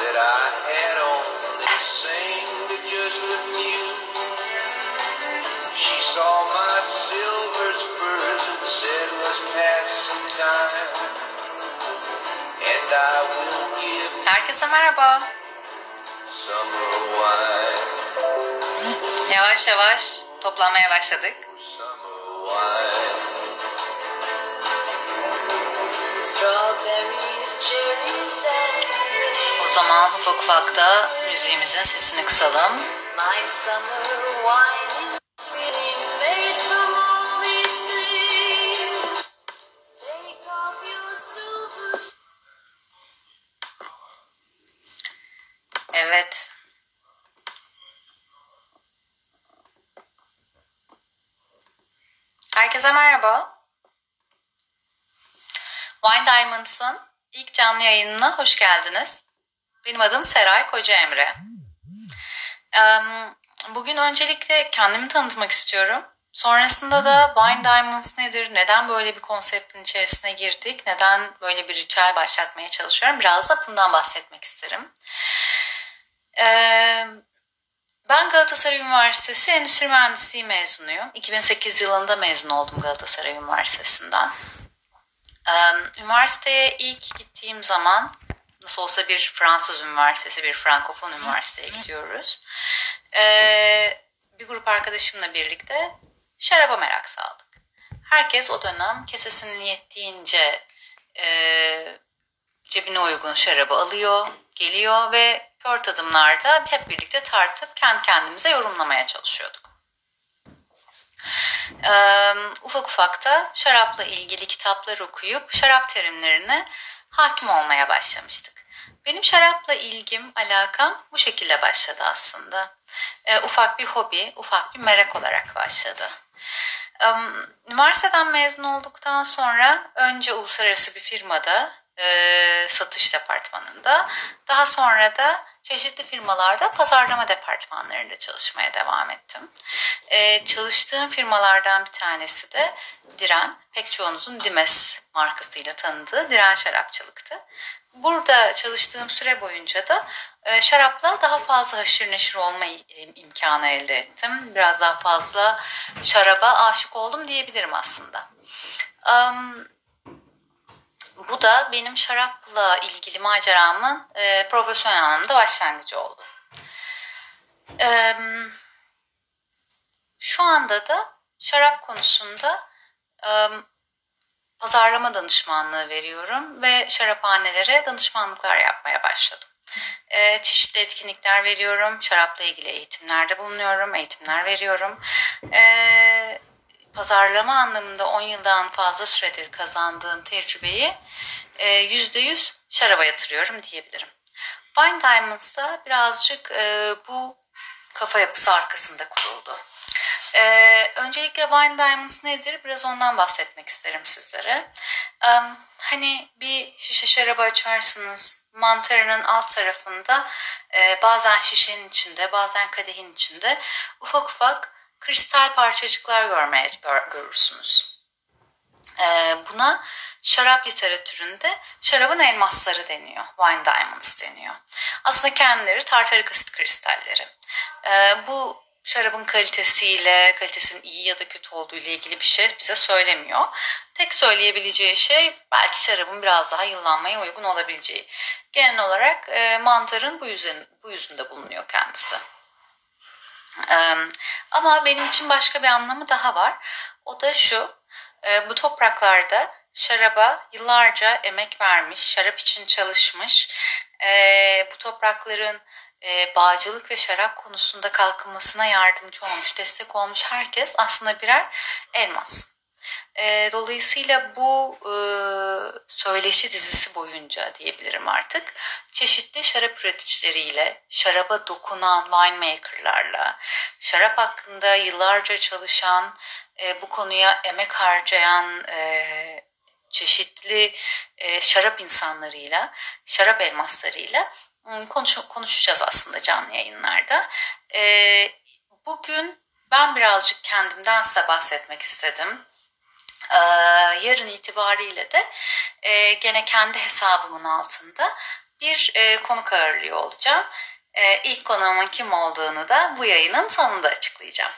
Said I had only sing to just few. She saw my silver spurs and said, let's pass some time. And I will give Herkese merhaba. summer wine. Yavaş yavaş toplanmaya başladık. Summer wine. Strawberries, cherries, and zaman ufak ufak da müziğimizin sesini kısalım. Evet. Herkese merhaba. Wine Diamonds'ın ilk canlı yayınına hoş geldiniz. Benim adım Seray Koca Emre. Em, Bugün öncelikle kendimi tanıtmak istiyorum. Sonrasında da Wine Diamonds nedir, neden böyle bir konseptin içerisine girdik, neden böyle bir ritüel başlatmaya çalışıyorum biraz da bundan bahsetmek isterim. Ben Galatasaray Üniversitesi Endüstri Mühendisliği mezunuyum. 2008 yılında mezun oldum Galatasaray Üniversitesi'nden. Üniversiteye ilk gittiğim zaman nasıl olsa bir Fransız üniversitesi, bir Frankofon üniversiteye gidiyoruz. Ee, bir grup arkadaşımla birlikte şaraba merak saldık. Herkes o dönem kesesinin yettiğince e, cebine uygun şarabı alıyor, geliyor ve kör tadımlarda hep birlikte tartıp kendi kendimize yorumlamaya çalışıyorduk. Ee, ufak ufak da şarapla ilgili kitaplar okuyup şarap terimlerine hakim olmaya başlamıştık. Benim şarapla ilgim, alakam bu şekilde başladı aslında. Ee, ufak bir hobi, ufak bir merak olarak başladı. Ee, Üniversiteden mezun olduktan sonra önce uluslararası bir firmada e, satış departmanında daha sonra da çeşitli firmalarda pazarlama departmanlarında çalışmaya devam ettim. E, çalıştığım firmalardan bir tanesi de Diren, pek çoğunuzun Dimes markasıyla tanıdığı Diren Şarapçılık'tı. Burada çalıştığım süre boyunca da e, şarapla daha fazla haşır neşir olma im- imkanı elde ettim. Biraz daha fazla şaraba aşık oldum diyebilirim aslında. Um, bu da benim şarapla ilgili maceramın e, profesyonel anlamda başlangıcı oldu. E, şu anda da şarap konusunda e, pazarlama danışmanlığı veriyorum ve şaraphanelere danışmanlıklar yapmaya başladım. E, çeşitli etkinlikler veriyorum, şarapla ilgili eğitimlerde bulunuyorum, eğitimler veriyorum. E, pazarlama anlamında 10 yıldan fazla süredir kazandığım tecrübeyi e, %100 şaraba yatırıyorum diyebilirim. Wine Diamonds da birazcık e, bu kafa yapısı arkasında kuruldu. E, öncelikle Wine Diamonds nedir? Biraz ondan bahsetmek isterim sizlere. E, hani bir şişe şarabı açarsınız, mantarının alt tarafında e, bazen şişenin içinde, bazen kadehin içinde ufak ufak kristal parçacıklar görmeye gör, görürsünüz. Ee, buna şarap literatüründe şarabın elmasları deniyor. Wine diamonds deniyor. Aslında kendileri tartarik asit kristalleri. Ee, bu şarabın kalitesiyle, kalitesinin iyi ya da kötü olduğu ile ilgili bir şey bize söylemiyor. Tek söyleyebileceği şey belki şarabın biraz daha yıllanmaya uygun olabileceği. Genel olarak e, mantarın bu, yüzün, bu yüzünde bulunuyor kendisi. Ama benim için başka bir anlamı daha var. O da şu, e, bu topraklarda şaraba yıllarca emek vermiş, şarap için çalışmış, e, bu toprakların e, bağcılık ve şarap konusunda kalkınmasına yardımcı olmuş, destek olmuş herkes aslında birer elmas. E, dolayısıyla bu e, söyleşi dizisi boyunca diyebilirim artık çeşitli şarap üreticileriyle, şaraba dokunan winemakerlarla, şarap hakkında yıllarca çalışan, e, bu konuya emek harcayan e, çeşitli e, şarap insanlarıyla, şarap elmaslarıyla konuş, konuşacağız aslında canlı yayınlarda. E, bugün ben birazcık kendimden size bahsetmek istedim. Yarın itibariyle de gene kendi hesabımın altında bir konuk ağırlıyor olacağım. İlk konuğumun kim olduğunu da bu yayının sonunda açıklayacağım.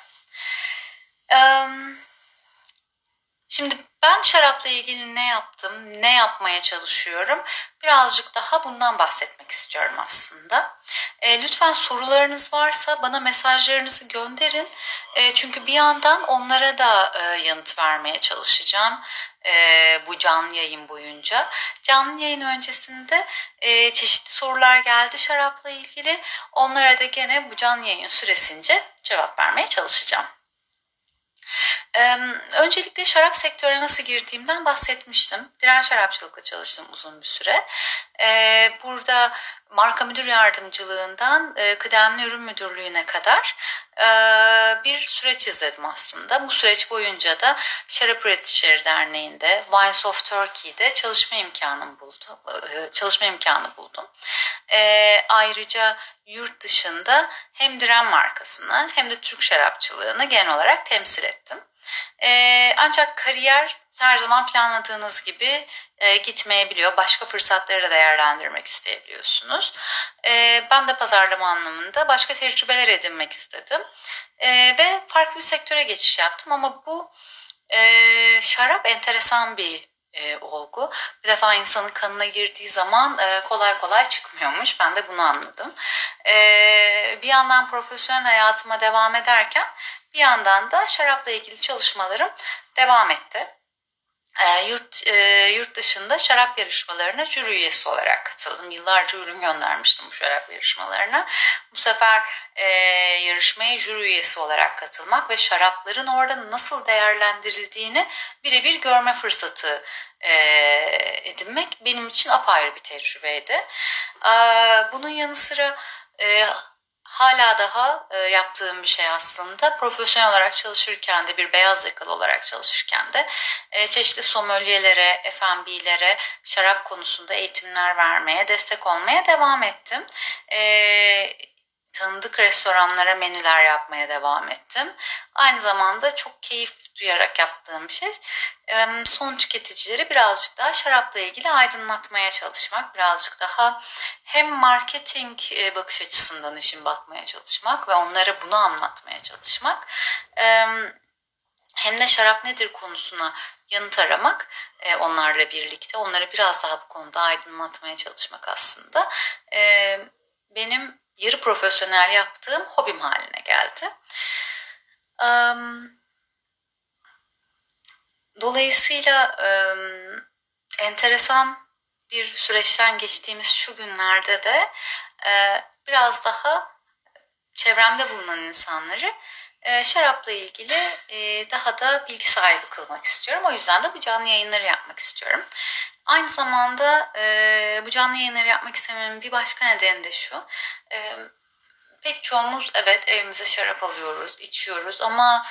Şimdi ben şarapla ilgili ne yaptım, ne yapmaya çalışıyorum birazcık daha bundan bahsetmek istiyorum aslında. E, lütfen sorularınız varsa bana mesajlarınızı gönderin. E, çünkü bir yandan onlara da e, yanıt vermeye çalışacağım e, bu canlı yayın boyunca. Canlı yayın öncesinde e, çeşitli sorular geldi şarapla ilgili. Onlara da gene bu canlı yayın süresince cevap vermeye çalışacağım. Öncelikle şarap sektörüne nasıl girdiğimden bahsetmiştim. Diren şarapçılıkla çalıştım uzun bir süre. Burada marka müdür yardımcılığından kıdemli ürün müdürlüğüne kadar bir süreç izledim aslında. Bu süreç boyunca da Şarap Üreticileri Derneği'nde, Wines of Turkey'de çalışma imkanı buldum. Çalışma imkanı buldum. Ayrıca yurt dışında hem Diren markasını hem de Türk şarapçılığını genel olarak temsil ettim. E, ancak kariyer her zaman planladığınız gibi e, gitmeyebiliyor. Başka fırsatları da değerlendirmek isteyebiliyorsunuz. E, ben de pazarlama anlamında başka tecrübeler edinmek istedim. E, ve farklı bir sektöre geçiş yaptım ama bu e, şarap enteresan bir e, olgu. Bir defa insanın kanına girdiği zaman e, kolay kolay çıkmıyormuş. Ben de bunu anladım. E, bir yandan profesyonel hayatıma devam ederken bir yandan da şarapla ilgili çalışmalarım devam etti. E, yurt e, yurt dışında şarap yarışmalarına jüri üyesi olarak katıldım. Yıllarca ürün göndermiştim bu şarap yarışmalarına. Bu sefer e, yarışmaya jüri üyesi olarak katılmak ve şarapların orada nasıl değerlendirildiğini birebir görme fırsatı e, edinmek benim için apayrı bir tecrübeydi. E, bunun yanı sıra e, hala daha e, yaptığım bir şey aslında. Profesyonel olarak çalışırken de bir beyaz yakalı olarak çalışırken de e, çeşitli sommelielere, F&B'lere şarap konusunda eğitimler vermeye, destek olmaya devam ettim. E, tanıdık restoranlara menüler yapmaya devam ettim. Aynı zamanda çok keyif duyarak yaptığım şey son tüketicileri birazcık daha şarapla ilgili aydınlatmaya çalışmak. Birazcık daha hem marketing bakış açısından işin bakmaya çalışmak ve onlara bunu anlatmaya çalışmak. Hem de şarap nedir konusuna yanıt aramak onlarla birlikte. Onları biraz daha bu konuda aydınlatmaya çalışmak aslında. Benim yarı profesyonel yaptığım hobim haline geldi. Dolayısıyla enteresan bir süreçten geçtiğimiz şu günlerde de biraz daha çevremde bulunan insanları şarapla ilgili daha da bilgi sahibi kılmak istiyorum. O yüzden de bu canlı yayınları yapmak istiyorum. Aynı zamanda e, bu canlı yayınları yapmak istememin bir başka nedeni de şu. E, pek çoğumuz evet evimize şarap alıyoruz, içiyoruz ama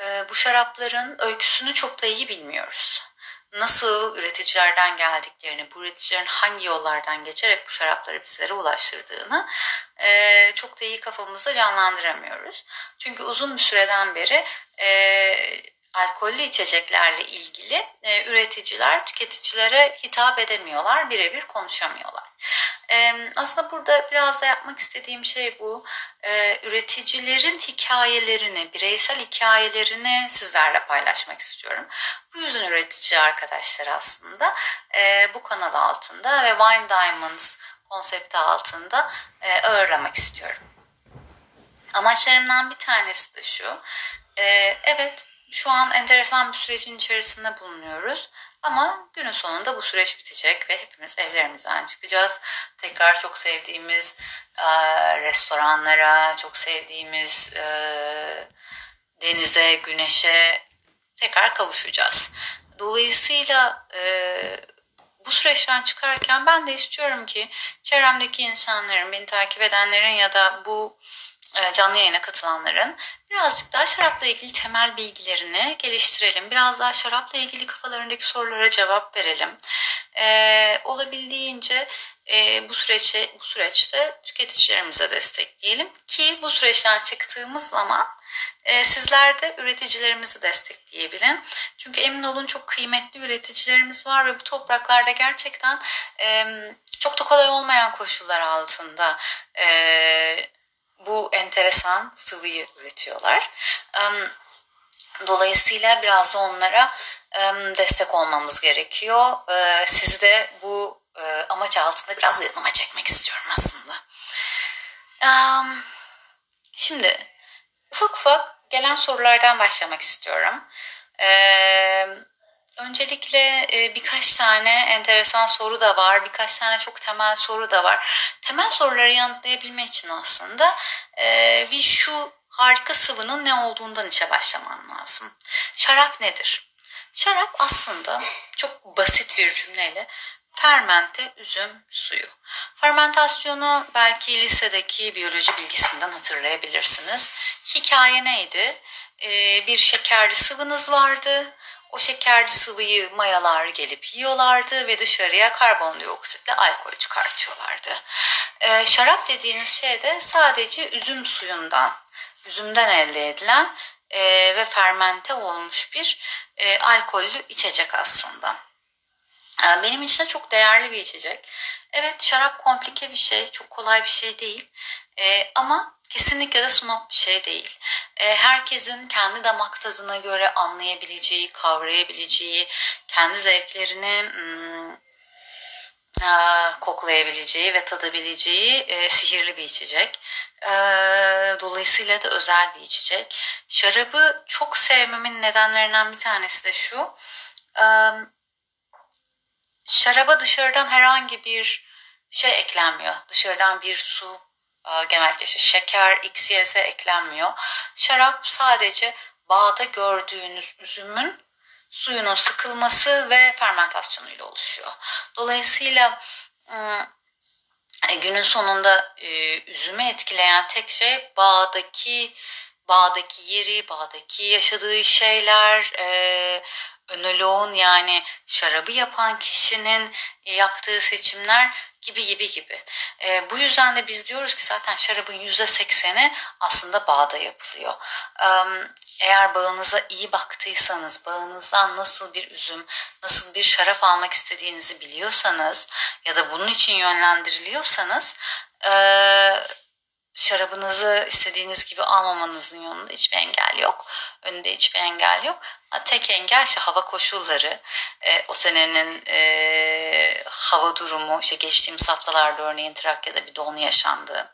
e, bu şarapların öyküsünü çok da iyi bilmiyoruz. Nasıl üreticilerden geldiklerini, bu üreticilerin hangi yollardan geçerek bu şarapları bizlere ulaştırdığını e, çok da iyi kafamızda canlandıramıyoruz. Çünkü uzun bir süreden beri e, alkollü içeceklerle ilgili e, üreticiler tüketicilere hitap edemiyorlar, birebir konuşamıyorlar. E, aslında burada biraz da yapmak istediğim şey bu. E, üreticilerin hikayelerini, bireysel hikayelerini sizlerle paylaşmak istiyorum. Bu yüzden üretici arkadaşlar aslında e, bu kanal altında ve Wine Diamonds konsepti altında e, ağırlamak istiyorum. Amaçlarımdan bir tanesi de şu. E, evet şu an enteresan bir sürecin içerisinde bulunuyoruz. Ama günün sonunda bu süreç bitecek ve hepimiz evlerimizden çıkacağız. Tekrar çok sevdiğimiz e, restoranlara, çok sevdiğimiz e, denize, güneşe tekrar kavuşacağız. Dolayısıyla e, bu süreçten çıkarken ben de istiyorum ki çevremdeki insanların, beni takip edenlerin ya da bu canlı yayına katılanların birazcık daha şarapla ilgili temel bilgilerini geliştirelim. Biraz daha şarapla ilgili kafalarındaki sorulara cevap verelim. Ee, olabildiğince e, bu süreçte bu süreçte tüketicilerimize destekleyelim ki bu süreçten çıktığımız zaman E, sizler de üreticilerimizi destekleyebilin. Çünkü emin olun çok kıymetli üreticilerimiz var ve bu topraklarda gerçekten e, çok da kolay olmayan koşullar altında e, bu enteresan sıvıyı üretiyorlar. Dolayısıyla biraz da onlara destek olmamız gerekiyor. E, sizi de bu e, amaç altında biraz yanıma çekmek istiyorum aslında. Şimdi ufak ufak gelen sorulardan başlamak istiyorum. Ee, öncelikle e, birkaç tane enteresan soru da var. Birkaç tane çok temel soru da var. Temel soruları yanıtlayabilmek için aslında e, bir şu harika sıvının ne olduğundan işe başlamam lazım. Şarap nedir? Şarap aslında çok basit bir cümleyle fermente üzüm suyu. Fermentasyonu belki lisedeki biyoloji bilgisinden hatırlayabilirsiniz. Hikaye neydi? Ee, bir şekerli sıvınız vardı. O şekerli sıvıyı mayalar gelip yiyorlardı ve dışarıya karbondioksitle alkol çıkartıyorlardı. Ee, şarap dediğiniz şey de sadece üzüm suyundan, üzümden elde edilen e, ve fermente olmuş bir e, alkollü içecek aslında. Ee, benim için de çok değerli bir içecek. Evet şarap komplike bir şey, çok kolay bir şey değil. Ee, ama kesinlikle de snob bir şey değil. Ee, herkesin kendi damak tadına göre anlayabileceği, kavrayabileceği, kendi zevklerini hmm, e, koklayabileceği ve tadabileceği e, sihirli bir içecek. E, dolayısıyla da özel bir içecek. Şarabı çok sevmemin nedenlerinden bir tanesi de şu. E, şaraba dışarıdan herhangi bir şey eklenmiyor. Dışarıdan bir su, e, genellikle işte şeker, XYZ eklenmiyor. Şarap sadece bağda gördüğünüz üzümün suyunun sıkılması ve fermentasyonuyla oluşuyor. Dolayısıyla e, günün sonunda e, üzümü etkileyen tek şey bağdaki bağdaki yeri, bağdaki yaşadığı şeyler, önoloğun yani şarabı yapan kişinin yaptığı seçimler gibi gibi gibi. E, bu yüzden de biz diyoruz ki zaten şarabın yüzde sekseni aslında bağda yapılıyor. E, eğer bağınıza iyi baktıysanız, bağınızdan nasıl bir üzüm, nasıl bir şarap almak istediğinizi biliyorsanız ya da bunun için yönlendiriliyorsanız e, şarabınızı istediğiniz gibi almamanızın yolunda hiçbir engel yok. Önünde hiçbir engel yok. Tek engel işte hava koşulları. E, o senenin e, hava durumu, işte geçtiğimiz haftalarda örneğin Trakya'da bir don yaşandı.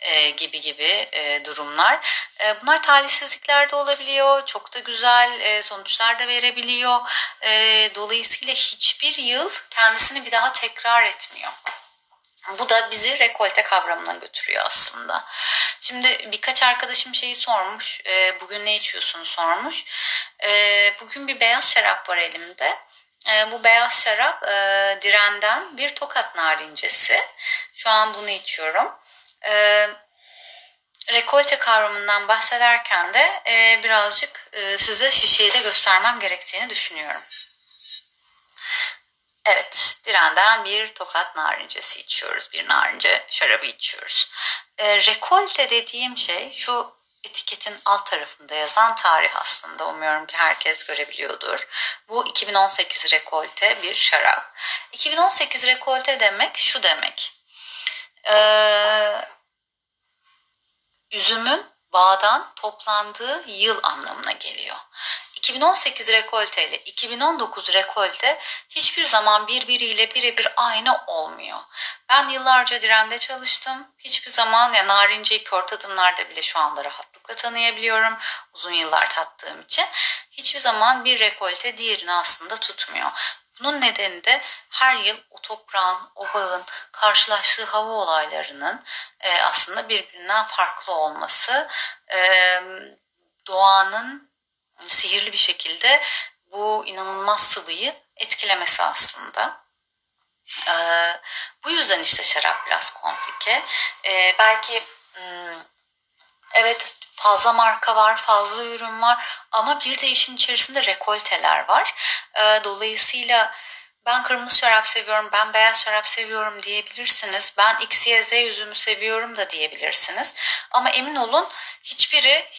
E, gibi gibi e, durumlar. E, bunlar talihsizlikler de olabiliyor. Çok da güzel e, sonuçlar da verebiliyor. E, dolayısıyla hiçbir yıl kendisini bir daha tekrar etmiyor. Bu da bizi rekolte kavramına götürüyor aslında. Şimdi birkaç arkadaşım şeyi sormuş. E, bugün ne içiyorsun sormuş. E, bugün bir beyaz şarap var elimde. E, bu beyaz şarap e, direnden bir tokat narincesi. Şu an bunu içiyorum. E, rekolte kavramından bahsederken de e, birazcık e, size şişeyi de göstermem gerektiğini düşünüyorum. Direnden bir tokat narincesi içiyoruz. Bir narince şarabı içiyoruz. E, rekolte dediğim şey şu etiketin alt tarafında yazan tarih aslında. Umuyorum ki herkes görebiliyordur. Bu 2018 rekolte bir şarap. 2018 rekolte demek şu demek. Ee, üzümün bağdan toplandığı yıl anlamına geliyor. 2018 rekolte ile 2019 rekolte hiçbir zaman birbiriyle birebir aynı olmuyor. Ben yıllarca dirende çalıştım. Hiçbir zaman yani narinceyi kör tadımlarda bile şu anda rahatlıkla tanıyabiliyorum. Uzun yıllar tattığım için. Hiçbir zaman bir rekolte diğerini aslında tutmuyor. Bunun nedeni de her yıl o toprağın, o bağın karşılaştığı hava olaylarının e, aslında birbirinden farklı olması. E, doğanın sihirli bir şekilde bu inanılmaz sıvıyı etkilemesi aslında. Ee, bu yüzden işte şarap biraz komplike. Ee, belki hmm, evet fazla marka var, fazla ürün var ama bir de işin içerisinde rekolteler var. Ee, dolayısıyla ben kırmızı şarap seviyorum, ben beyaz şarap seviyorum diyebilirsiniz. Ben XYZ yüzümü seviyorum da diyebilirsiniz. Ama emin olun hiçbiri